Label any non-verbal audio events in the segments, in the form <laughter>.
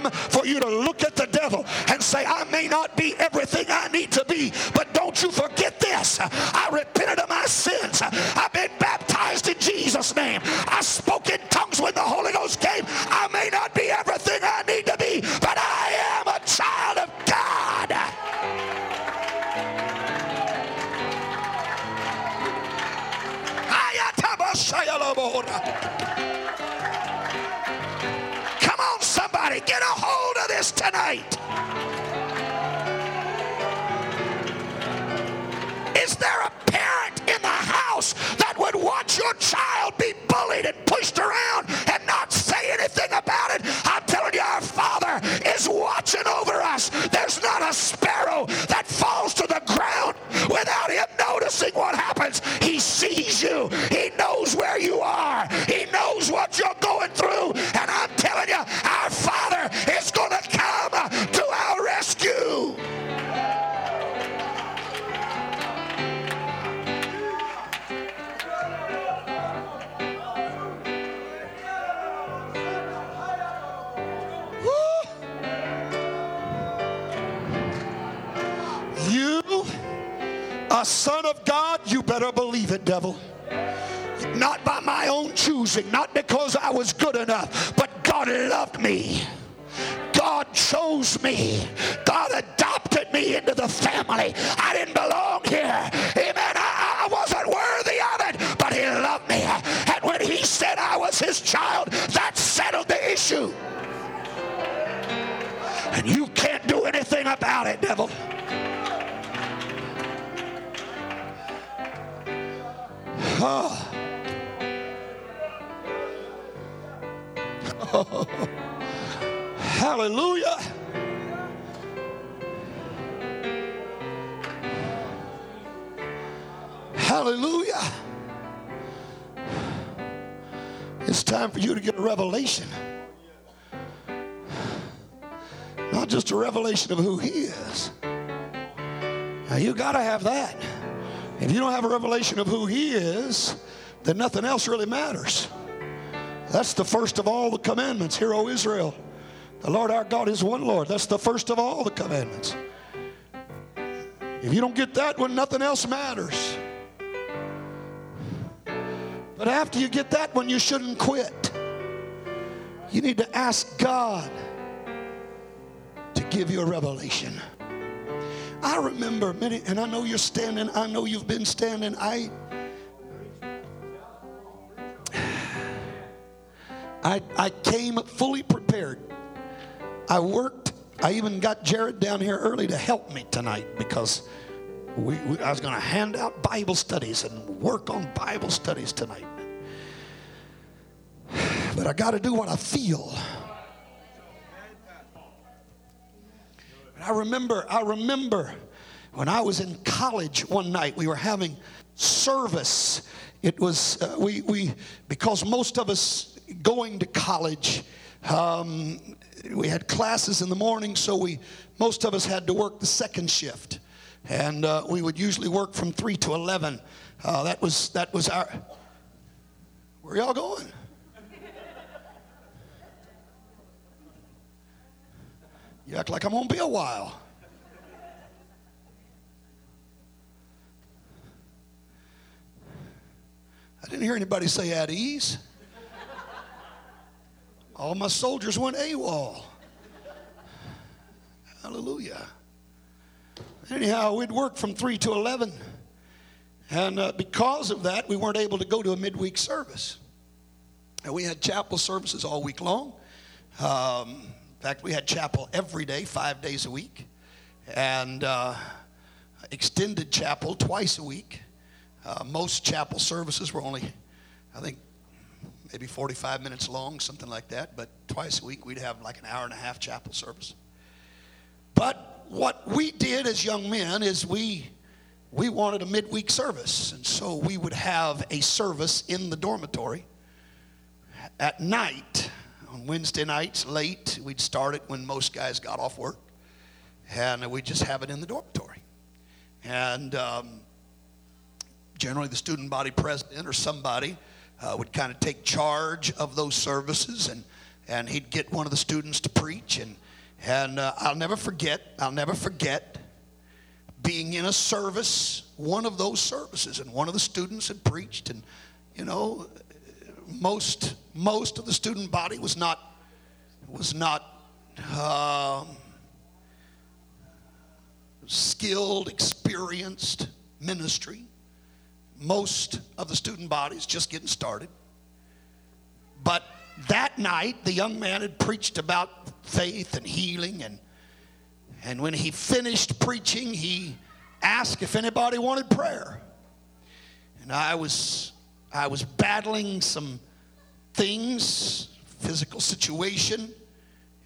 time for you to look at the devil and say, I may not be everything I need to be, but don't you forget this. I repented of my sins. I've been tonight. Is there a parent in the house that would watch your child be bullied and pushed around it, devil. Not by my own choosing, not because I was good enough, but God loved me. God chose me. God adopted me into the family. I didn't belong here. Amen. I, I wasn't worthy of it, but He loved me. And when He said I was His child, that settled the issue. And you can't do anything about it, devil. Oh. <laughs> Hallelujah. Hallelujah. It's time for you to get a revelation. Not just a revelation of who He is. Now, you got to have that. If you don't have a revelation of who He is, then nothing else really matters. That's the first of all the commandments. Hear, O Israel, the Lord our God is one Lord. That's the first of all the commandments. If you don't get that one, nothing else matters. But after you get that one, you shouldn't quit. You need to ask God to give you a revelation. I remember many, and I know you're standing, I know you've been standing. I <sighs> I, I came fully prepared. I worked. I even got Jared down here early to help me tonight because we, we, I was going to hand out Bible studies and work on Bible studies tonight. <sighs> But I got to do what I feel. I remember, I remember when I was in college one night, we were having service. It was, uh, we, we, because most of us going to college, um, we had classes in the morning, so we, most of us had to work the second shift. And uh, we would usually work from 3 to 11. Uh, that, was, that was our, where y'all going? You act like I'm gonna be a while. I didn't hear anybody say at ease. All my soldiers went AWOL. Hallelujah. Anyhow, we'd work from 3 to 11. And uh, because of that, we weren't able to go to a midweek service. And we had chapel services all week long. Um, in fact, we had chapel every day, five days a week, and uh, extended chapel twice a week. Uh, most chapel services were only, I think, maybe 45 minutes long, something like that. But twice a week, we'd have like an hour and a half chapel service. But what we did as young men is we we wanted a midweek service, and so we would have a service in the dormitory at night on Wednesday nights, late. We'd start it when most guys got off work, and we'd just have it in the dormitory. And um, generally, the student body president or somebody uh, would kind of take charge of those services, and and he'd get one of the students to preach. And, and uh, I'll never forget, I'll never forget being in a service, one of those services, and one of the students had preached, and you know, most most of the student body was not was not um, skilled, experienced ministry. Most of the student body is just getting started. But that night, the young man had preached about faith and healing, and and when he finished preaching, he asked if anybody wanted prayer. And I was I was battling some things, physical situation,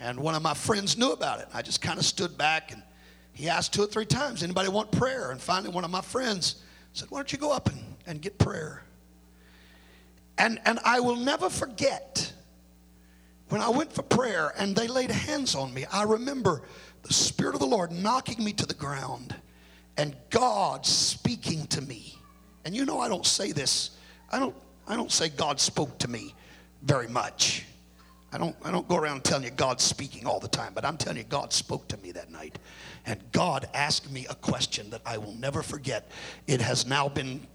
and one of my friends knew about it. I just kind of stood back and he asked two or three times, anybody want prayer? And finally one of my friends said, why don't you go up and, and get prayer? And, and I will never forget when I went for prayer and they laid hands on me, I remember the Spirit of the Lord knocking me to the ground and God speaking to me. And you know, I don't say this, I don't, I don't say God spoke to me very much. I don't, I don't go around telling you God's speaking all the time, but I'm telling you, God spoke to me that night. And God asked me a question that I will never forget. It has now been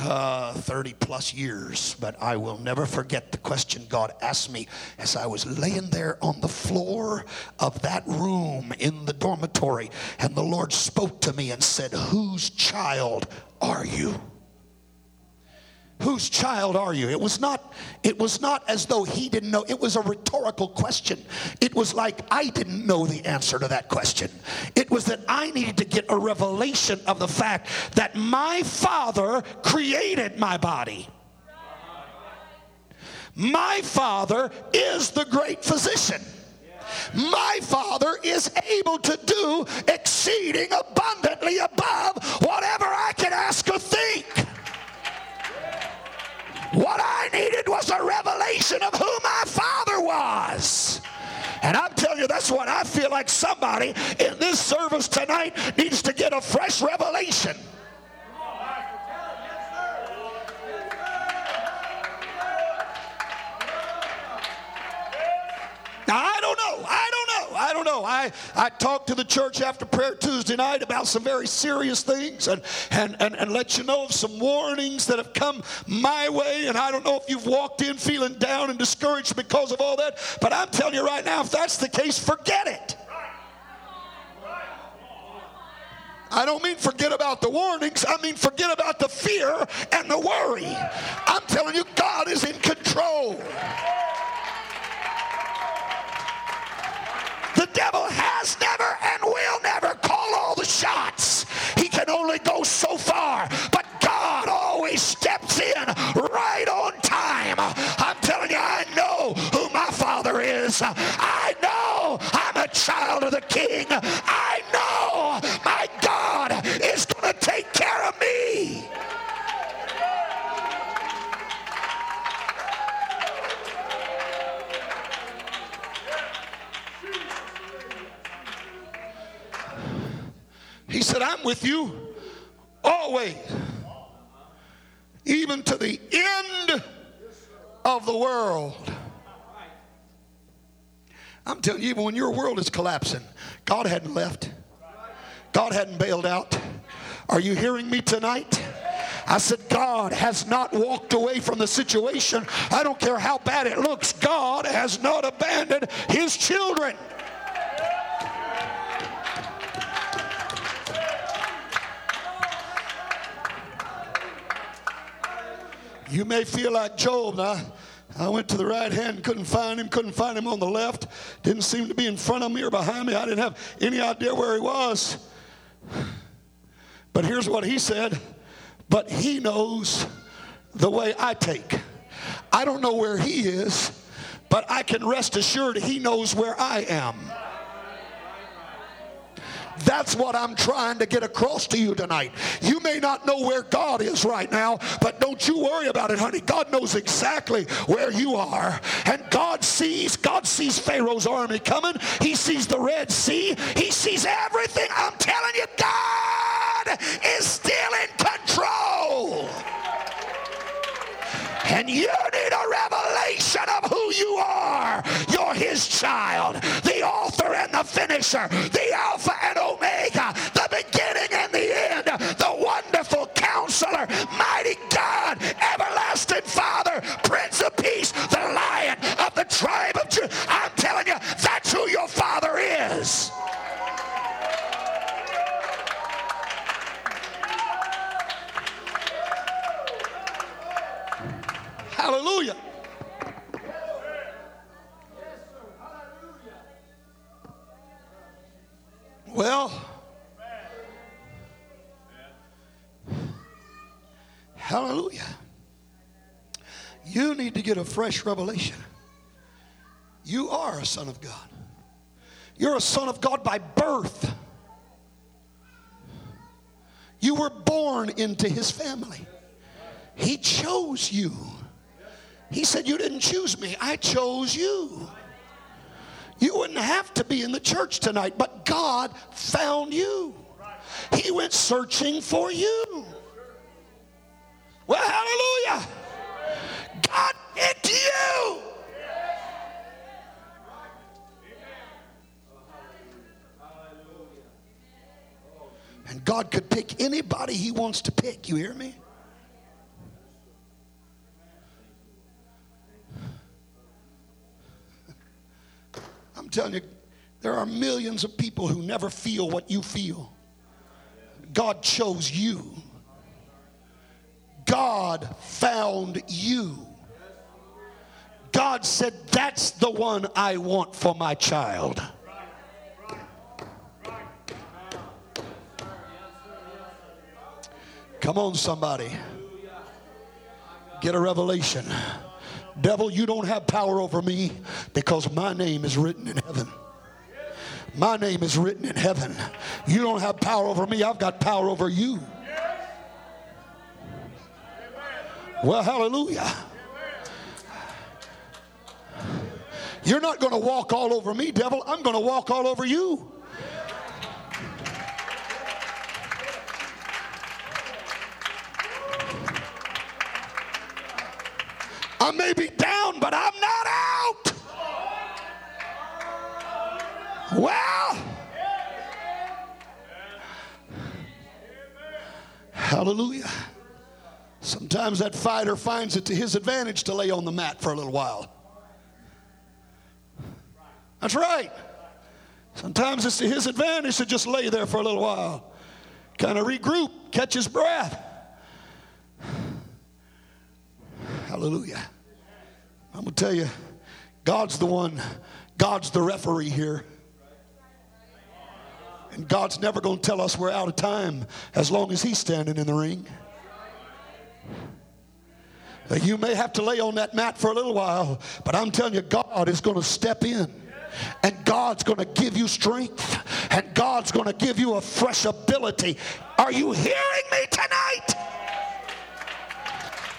uh, 30 plus years, but I will never forget the question God asked me as I was laying there on the floor of that room in the dormitory. And the Lord spoke to me and said, Whose child are you? Whose child are you? It was not it was not as though he didn't know. It was a rhetorical question. It was like i didn't know the answer to that question. It was that i needed to get a revelation of the fact that my father created my body. My father is the great physician. My Father is able to do exceeding abundantly above whatever I can ask a revelation of who my Father was. And I'm telling you, that's what I feel like somebody in this service tonight needs to get a fresh revelation. Know. I I talked to the church after prayer Tuesday night about some very serious things and, and, and, and let you know of some warnings that have come my way. And I don't know if you've walked in feeling down and discouraged because of all that. But I'm telling you right now, if that's the case, forget it. I don't mean forget about the warnings. I mean forget about the fear and the worry. I'm telling you, God is in control. Devil has never and will never call all the shots. He can only go so far, but God always steps in right on time. I'm telling you, I know who my father is. I know I'm a child of the king. I He said, I'm with you always, even to the end of the world. I'm telling you, even when your world is collapsing, God hadn't left. God hadn't bailed out. Are you hearing me tonight? I said, God has not walked away from the situation. I don't care how bad it looks. God has not abandoned his children. You may feel like Job. I, I went to the right hand, couldn't find him, couldn't find him on the left. Didn't seem to be in front of me or behind me. I didn't have any idea where he was. But here's what he said But he knows the way I take. I don't know where he is, but I can rest assured he knows where I am. That's what I'm trying to get across to you tonight. You may not know where God is right now, but don't you worry about it, honey. God knows exactly where you are. And God sees, God sees Pharaoh's army coming. He sees the Red Sea. He sees everything. I'm telling you, God is still in control. And you need a revelation of who you are. You're his child, the the finisher, the Alpha and Omega, You need to get a fresh revelation. You are a son of God. You're a son of God by birth. You were born into his family. He chose you. He said, You didn't choose me, I chose you. You wouldn't have to be in the church tonight, but God found you. He went searching for you. Well, hallelujah. God you. And God could pick anybody He wants to pick. You hear me? <laughs> I'm telling you, there are millions of people who never feel what you feel. God chose you. God found you. God said, That's the one I want for my child. Come on, somebody. Get a revelation. Devil, you don't have power over me because my name is written in heaven. My name is written in heaven. You don't have power over me, I've got power over you. Well, hallelujah. You're not going to walk all over me, devil. I'm going to walk all over you. I may be down, but I'm not out. Well, hallelujah. Sometimes that fighter finds it to his advantage to lay on the mat for a little while. That's right. Sometimes it's to his advantage to just lay there for a little while, kind of regroup, catch his breath. Hallelujah. I'm going to tell you, God's the one, God's the referee here. And God's never going to tell us we're out of time as long as He's standing in the ring. You may have to lay on that mat for a little while, but I'm telling you, God is going to step in. And God's going to give you strength. And God's going to give you a fresh ability. Are you hearing me tonight?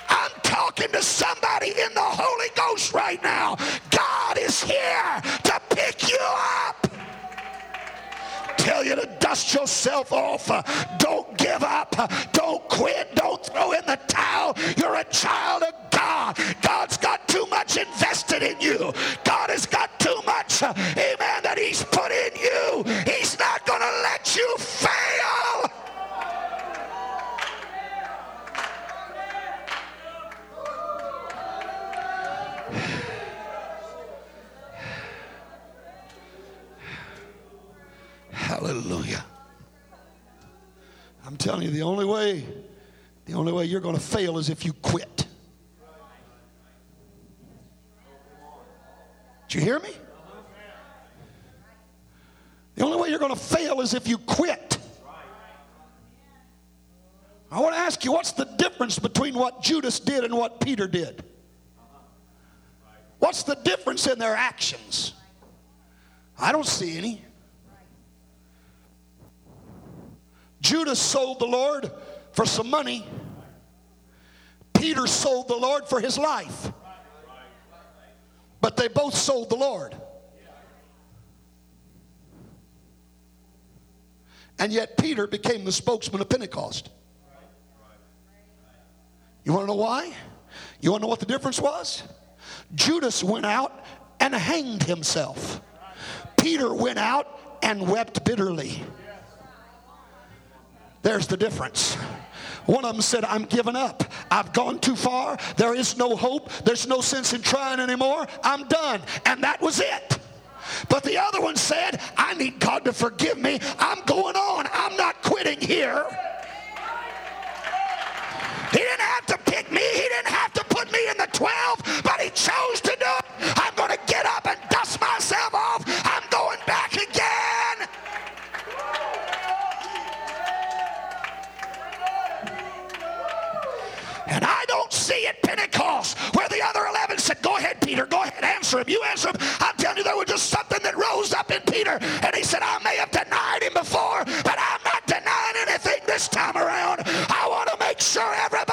I'm talking to somebody in the Holy Ghost right now. God is here to pick you up. Tell you to dust yourself off. Don't give up. Don't quit. Don't throw in the towel. You're a child of God. God's got too much invested in you. God has got too much, eh, amen, that He's put in you. He's not going to let you fail. Hallelujah. I'm telling you, the only way, the only way you're going to fail is if you quit. You hear me? The only way you're going to fail is if you quit. I want to ask you what's the difference between what Judas did and what Peter did? What's the difference in their actions? I don't see any. Judas sold the Lord for some money. Peter sold the Lord for his life. But they both sold the Lord. And yet Peter became the spokesman of Pentecost. You want to know why? You want to know what the difference was? Judas went out and hanged himself. Peter went out and wept bitterly. There's the difference. One of them said, I'm giving up. I've gone too far. There is no hope. There's no sense in trying anymore. I'm done. And that was it. But the other one said, I need God to forgive me. I'm going on. I'm not quitting here. He didn't have to pick me. He didn't have to put me in the 12, but he chose to do it. I'm going to get up and dust myself off. See at Pentecost where the other 11 said, Go ahead, Peter, go ahead, answer him. You answer him. I'm telling you, there was just something that rose up in Peter. And he said, I may have denied him before, but I'm not denying anything this time around. I want to make sure everybody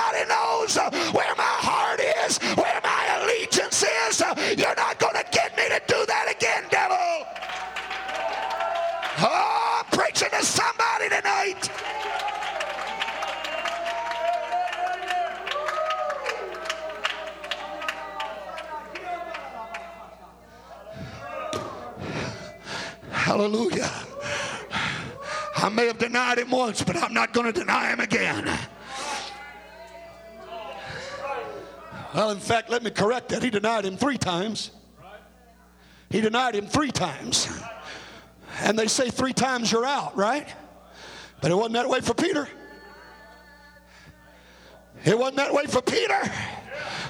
Hallelujah. I may have denied him once, but I'm not going to deny him again. Well, in fact, let me correct that. He denied him three times. He denied him three times. And they say three times you're out, right? But it wasn't that way for Peter. It wasn't that way for Peter.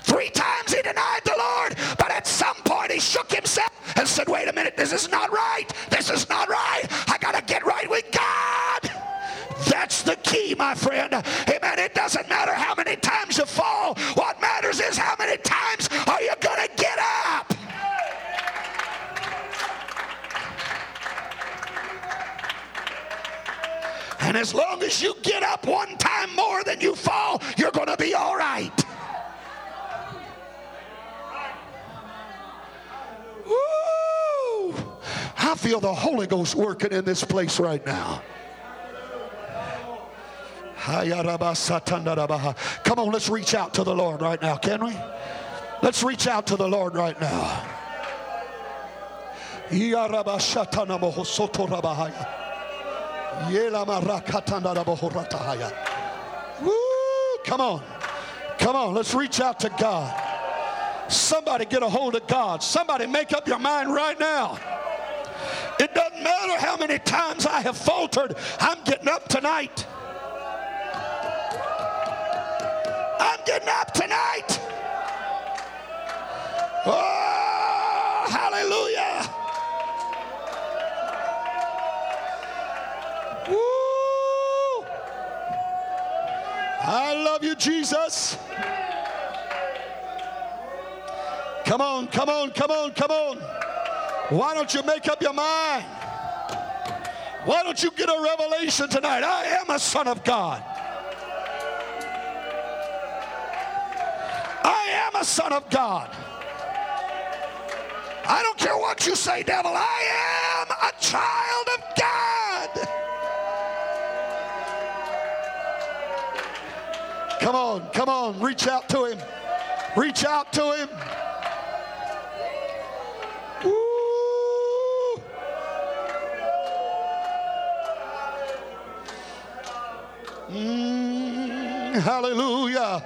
Three times he denied the Lord, but at some point he shook himself and said, Wait a minute, this is not right. This is not right. I got to get right with God. That's the key, my friend. Amen. It doesn't matter how many times you fall. What matters is how many times are you going to get up? And as long as you get up one time more than you fall, you're going to be all right. Woo! I feel the Holy Ghost working in this place right now. Come on, let's reach out to the Lord right now, can we? Let's reach out to the Lord right now. Woo! Come on. Come on, let's reach out to God. Somebody get a hold of God. Somebody make up your mind right now. It doesn't matter how many times I have faltered, I'm getting up tonight. I'm getting up tonight. Oh, hallelujah. Woo. I love you, Jesus. Come on, come on, come on, come on. Why don't you make up your mind? Why don't you get a revelation tonight? I am a son of God. I am a son of God. I don't care what you say, devil. I am a child of God. Come on, come on. Reach out to him. Reach out to him. Mm, hallelujah.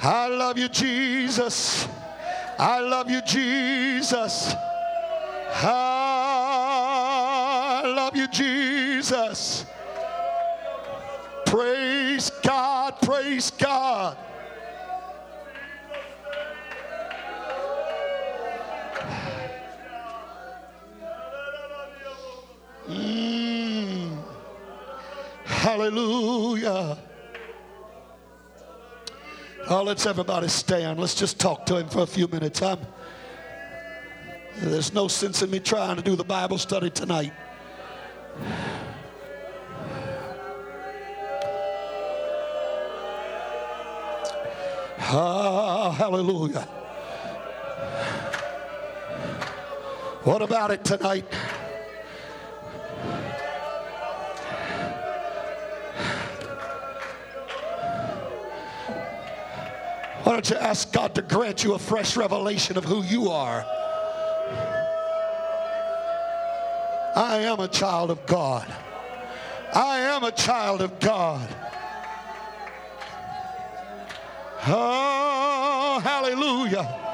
I love you, Jesus. I love you, Jesus. I love you, Jesus. Praise God, praise God. Hallelujah. Oh, let's everybody stand. Let's just talk to him for a few minutes. I'm, there's no sense in me trying to do the Bible study tonight. Ah, hallelujah. What about it tonight? Don't you ask God to grant you a fresh revelation of who you are? I am a child of God. I am a child of God. Oh, hallelujah.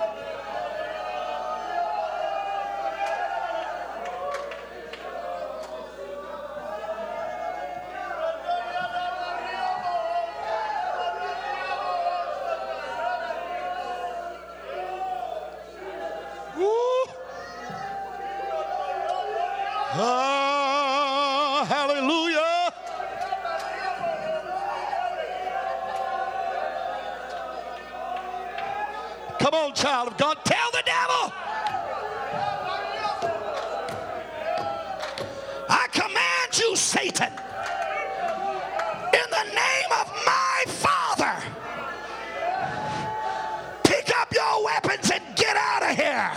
Come on, child of God, tell the devil. I command you, Satan, in the name of my Father, pick up your weapons and get out of here.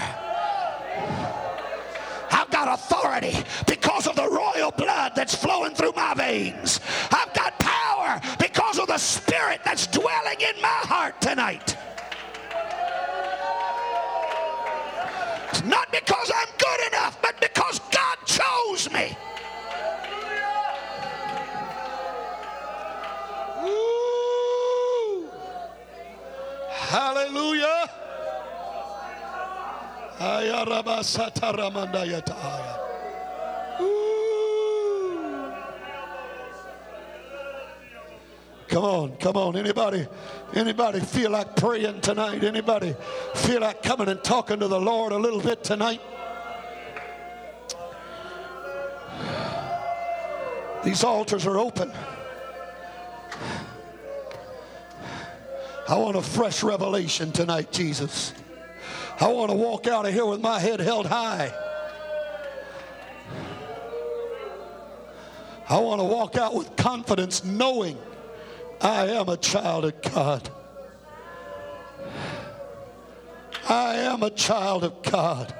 I've got authority because of the royal blood that's flowing through my veins. I've got power because of the spirit that's dwelling in my heart tonight. Not because I'm good enough, but because God chose me. Woo. Hallelujah. Come on, come on. Anybody, anybody feel like praying tonight? Anybody feel like coming and talking to the Lord a little bit tonight? These altars are open. I want a fresh revelation tonight, Jesus. I want to walk out of here with my head held high. I want to walk out with confidence knowing I am a child of God. I am a child of God.